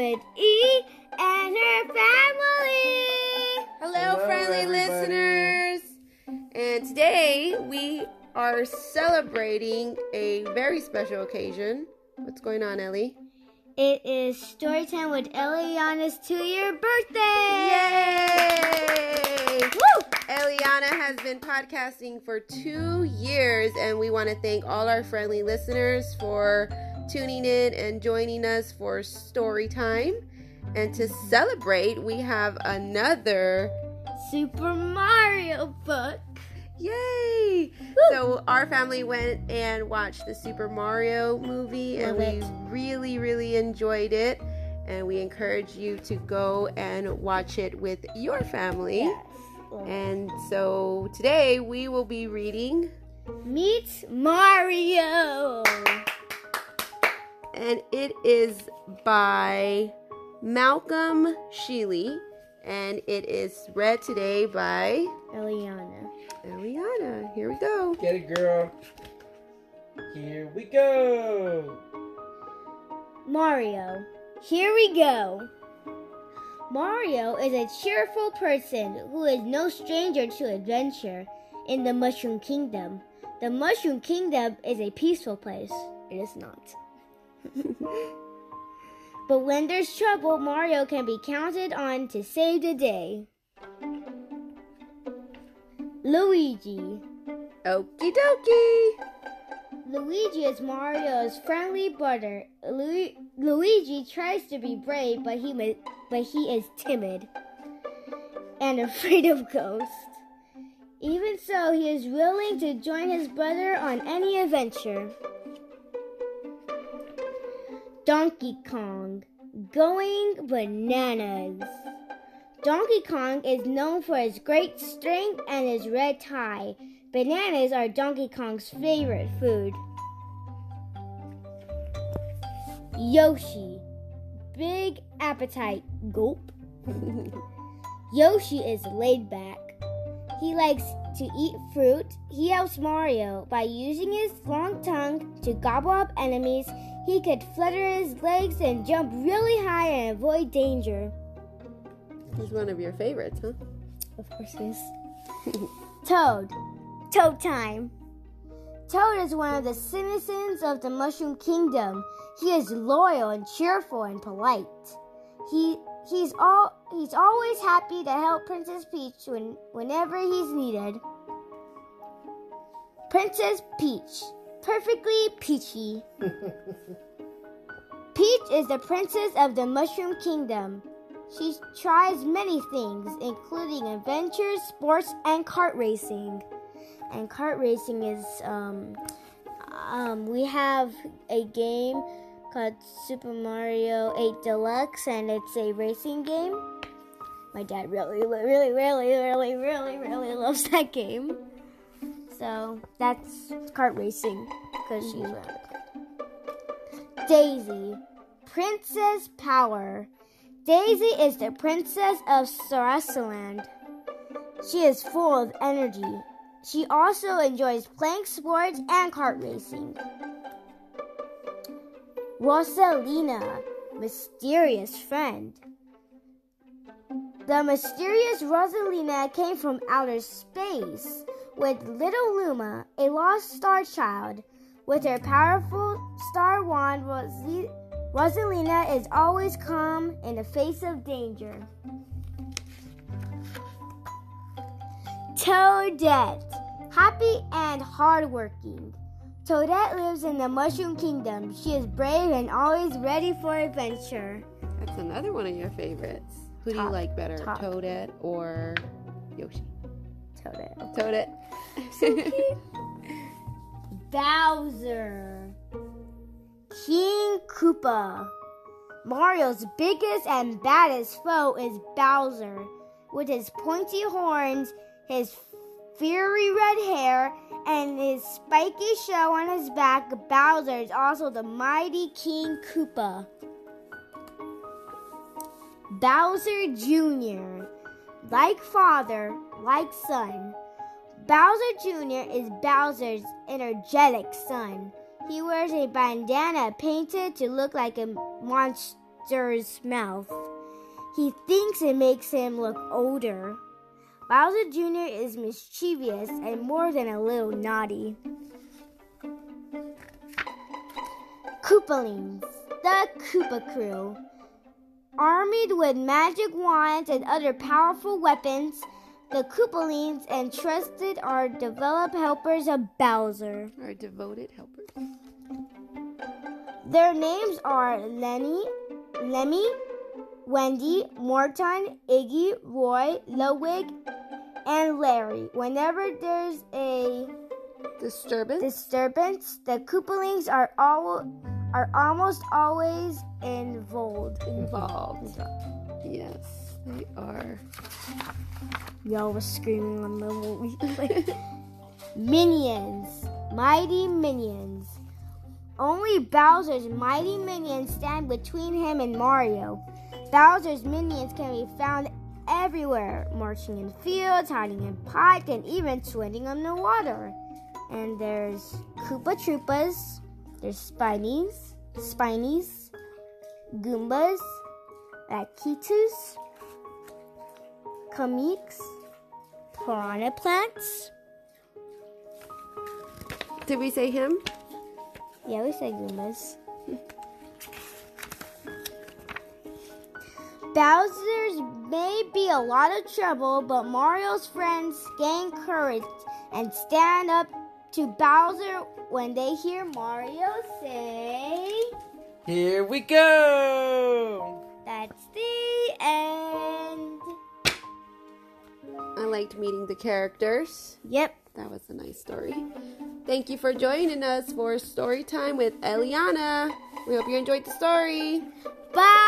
with E and her family. Hello, Hello, friendly everybody. listeners. And today we are celebrating a very special occasion. What's going on, Ellie? It is story time with Elliana's two-year birthday. Yay! Woo! Eliana has been podcasting for two years, and we want to thank all our friendly listeners for tuning in and joining us for story time. And to celebrate, we have another Super Mario book. Yay! So our family went and watched the Super Mario movie and Love we it. really really enjoyed it and we encourage you to go and watch it with your family. Yes. And so today we will be reading Meet Mario. And it is by Malcolm Shealy and it is read today by Elliana. Elliana. Here we go. Get it, girl. Here we go. Mario. Here we go. Mario is a cheerful person who is no stranger to adventure in the Mushroom Kingdom. The Mushroom Kingdom is a peaceful place. It is not. but when there's trouble, Mario can be counted on to save the day. Luigi. Okie dokie. Luigi is Mario's friendly brother. Lu- Luigi tries to be brave, but he but he is timid and afraid of ghosts. Even so, he is willing to join his brother on any adventure. Donkey Kong, going bananas. Donkey Kong is known for his great strength and his red tie. Bananas are Donkey Kong's favorite food. Yoshi. Big appetite. Gulp. Yoshi is laid back. He likes to eat fruit. He helps Mario by using his long tongue to gobble up enemies. He could flutter his legs and jump really high and avoid danger. He's one of your favorites, huh? Of course it is. Toad. Toad time. Toad is one of the citizens of the Mushroom Kingdom. He is loyal and cheerful and polite. He he's all he's always happy to help Princess Peach when, whenever he's needed. Princess Peach. Perfectly peachy. Peach is the princess of the Mushroom Kingdom. She tries many things, including adventures, sports, and kart racing. And kart racing is um, um, we have a game called Super Mario 8 Deluxe, and it's a racing game. My dad really, really, really, really, really, really loves that game. So that's kart racing because she's good. Daisy, Princess Power. Daisy is the princess of Sarasaland. She is full of energy. She also enjoys playing sports and kart racing. Rosalina, mysterious friend. The mysterious Rosalina came from outer space with little Luma, a lost star child. With her powerful star wand, Rosi- Rosalina is always calm in the face of danger. Toadette, happy and hardworking. Toadette lives in the Mushroom Kingdom. She is brave and always ready for adventure. That's another one of your favorites. Who do you like better, top. Toadette or Yoshi? Toadette. Toadette. Bowser. King Koopa. Mario's biggest and baddest foe is Bowser. With his pointy horns, his fiery red hair, and his spiky shell on his back, Bowser is also the mighty King Koopa. Bowser Jr. Like father, like son. Bowser Jr. is Bowser's energetic son. He wears a bandana painted to look like a monst- Bowser's mouth. He thinks it makes him look older. Bowser Jr. is mischievous and more than a little naughty. Koopalings, the Koopa Crew. Armed with magic wands and other powerful weapons, the Koopalings entrusted are developed helpers of Bowser. Our devoted helpers. Their names are Lenny, Lemmy, Wendy, Morton, Iggy, Roy, Ludwig, and Larry. Whenever there's a Disturbance. disturbance, the Koopalings are all are almost always involved. Involved. Yes, they are. Y'all was screaming on the movie. Like, minions, mighty minions. Only Bowser's mighty minions stand between him and Mario. Bowser's minions can be found everywhere, marching in fields, hiding in pipes, and even swimming in the water. And there's Koopa Troopas, there's Spinies, Spinies, Goombas, Lakitus, Kameks, Piranha Plants. Did we say him? Yeah, we say Goombas. Bowser's may be a lot of trouble, but Mario's friends gain courage and stand up to Bowser when they hear Mario say, Here we go. That's the end. Liked meeting the characters. Yep. That was a nice story. Thank you for joining us for story time with Elliana. We hope you enjoyed the story. Bye.